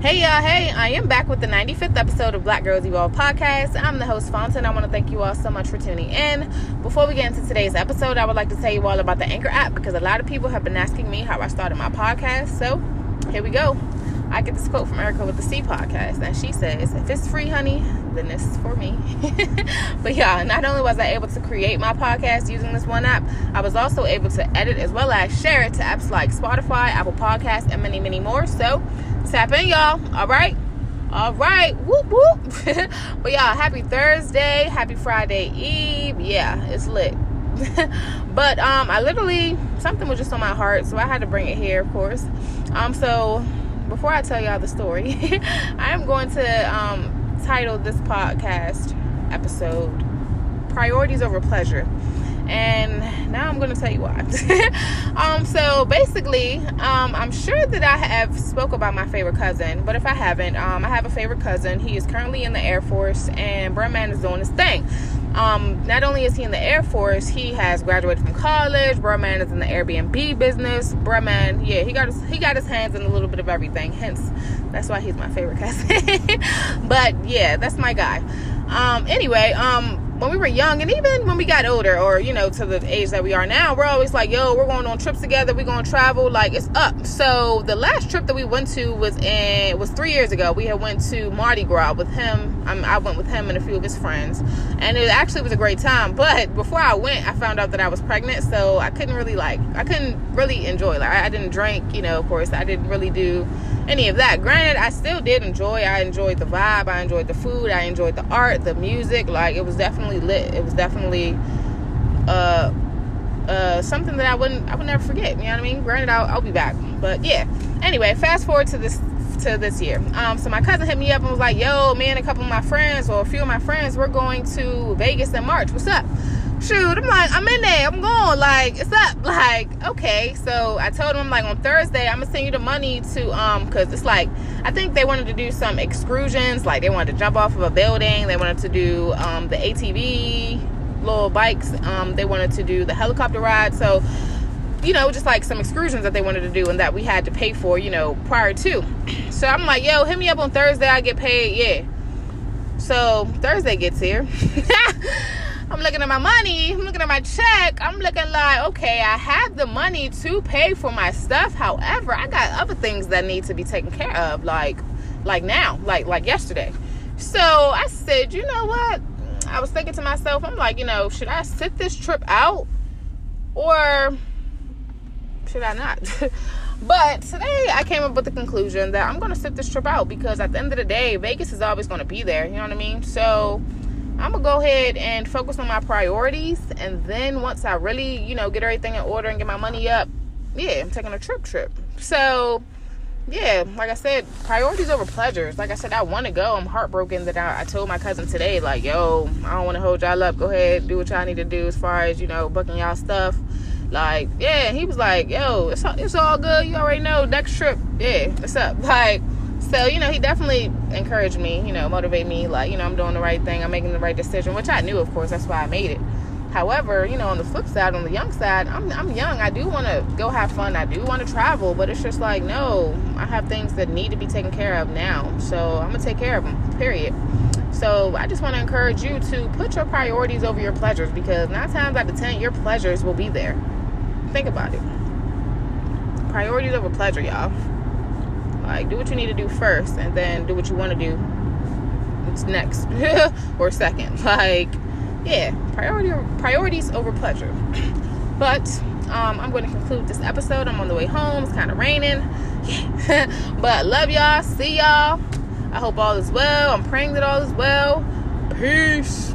Hey y'all, hey, I am back with the 95th episode of Black Girls Evolve podcast. I'm the host, Fontaine. I want to thank you all so much for tuning in. Before we get into today's episode, I would like to tell you all about the Anchor app because a lot of people have been asking me how I started my podcast. So here we go. I get this quote from Erica with the C podcast, and she says, If it's free, honey, then this is for me. but yeah, not only was I able to create my podcast using this one app, I was also able to edit as well as share it to apps like Spotify, Apple Podcasts, and many, many more. So tap in, y'all. All right. All right. Whoop, whoop. but y'all, happy Thursday. Happy Friday Eve. Yeah, it's lit. but um, I literally, something was just on my heart, so I had to bring it here, of course. Um, so before I tell y'all the story, I am going to um, title this podcast episode Priorities Over Pleasure. And now I'm going to tell you why. um, so basically, um, I'm sure that I have spoke about my favorite cousin, but if I haven't, um, I have a favorite cousin. He is currently in the Air Force, and Man is doing his thing. Um, not only is he in the Air Force, he has graduated from college. Man is in the Airbnb business. Man, yeah, he got his, he got his hands in a little bit of everything. Hence, that's why he's my favorite cousin. but yeah, that's my guy. Um, anyway, um, when we were young and even when we got older or you know to the age that we are now we're always like yo we're going on trips together we're going to travel like it's up. So the last trip that we went to was in was three years ago. We had went to mardi gras with him. I, I went with him and a few of his friends and it actually was a great time but before i went i found out that i was pregnant so i couldn't really like i couldn't really enjoy like i, I didn't drink you know of course i didn't really do any of that. Granted, I still did enjoy. I enjoyed the vibe. I enjoyed the food. I enjoyed the art, the music. Like it was definitely lit. It was definitely uh uh something that I wouldn't I would never forget. You know what I mean? Granted, I'll, I'll be back. But yeah. Anyway, fast forward to this to this year. Um, so my cousin hit me up and was like, "Yo, man, a couple of my friends or a few of my friends, we're going to Vegas in March. What's up?" Shoot, I'm like, I'm in there, I'm going, like, it's up, like, okay. So I told him, like, on Thursday, I'm gonna send you the money to, um, cause it's like, I think they wanted to do some excursions, like they wanted to jump off of a building, they wanted to do, um, the ATV little bikes, um, they wanted to do the helicopter ride, so, you know, just like some excursions that they wanted to do and that we had to pay for, you know, prior to. So I'm like, yo, hit me up on Thursday, I get paid, yeah. So Thursday gets here. I'm looking at my money, I'm looking at my check, I'm looking like, okay, I have the money to pay for my stuff. However, I got other things that need to be taken care of, like like now, like like yesterday. So I said, you know what? I was thinking to myself, I'm like, you know, should I sit this trip out or should I not? but today I came up with the conclusion that I'm going to sit this trip out because at the end of the day, Vegas is always going to be there. You know what I mean? So I'm gonna go ahead and focus on my priorities, and then once I really, you know, get everything in order and get my money up, yeah, I'm taking a trip trip. So, yeah, like I said, priorities over pleasures. Like I said, I want to go. I'm heartbroken that I, I told my cousin today, like, yo, I don't want to hold y'all up. Go ahead, do what y'all need to do as far as you know, booking y'all stuff. Like, yeah, he was like, yo, it's it's all good. You already know next trip. Yeah, what's up? Like so you know he definitely encouraged me you know motivate me like you know i'm doing the right thing i'm making the right decision which i knew of course that's why i made it. However you know on the flip side on the young side i'm, I'm young i do want to go have fun i do want to travel but it's just like no i have things that need to be taken care of now so i'm gonna take care of them period. So i just want to encourage you to put your priorities over your pleasures because nine times out of ten your pleasures will be there. Think about it. Priorities over pleasure y'all like, do what you need to do first, and then do what you want to do It's next or second. Like, yeah, priority priorities over pleasure. But um, I'm going to conclude this episode. I'm on the way home. It's kind of raining. But love y'all. See y'all. I hope all is well. I'm praying that all is well. Peace.